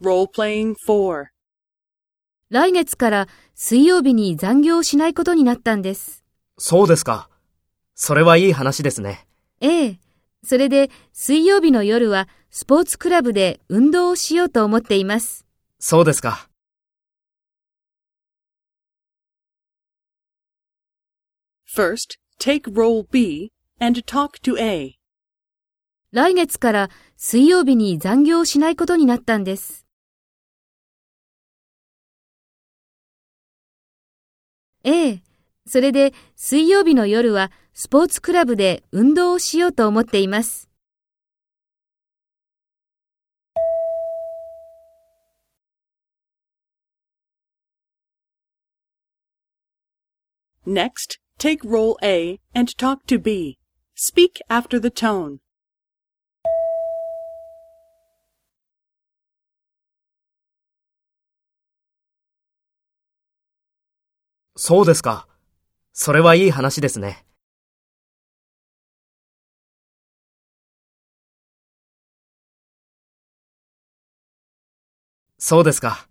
Role-playing 4. 来月から水曜日に残業をしないことになったんです。そうですか。それはいい話ですね。ええ。それで水曜日の夜はスポーツクラブで運動をしようと思っています。そうですか。First, take role B and talk to A. 来月から水曜日に残業をしないことになったんです。ええ。それで水曜日の夜はスポーツクラブで運動をしようと思っています。Next, take role A and talk to B. Speak after the tone. そうですか。それはいい話ですね。そうですか。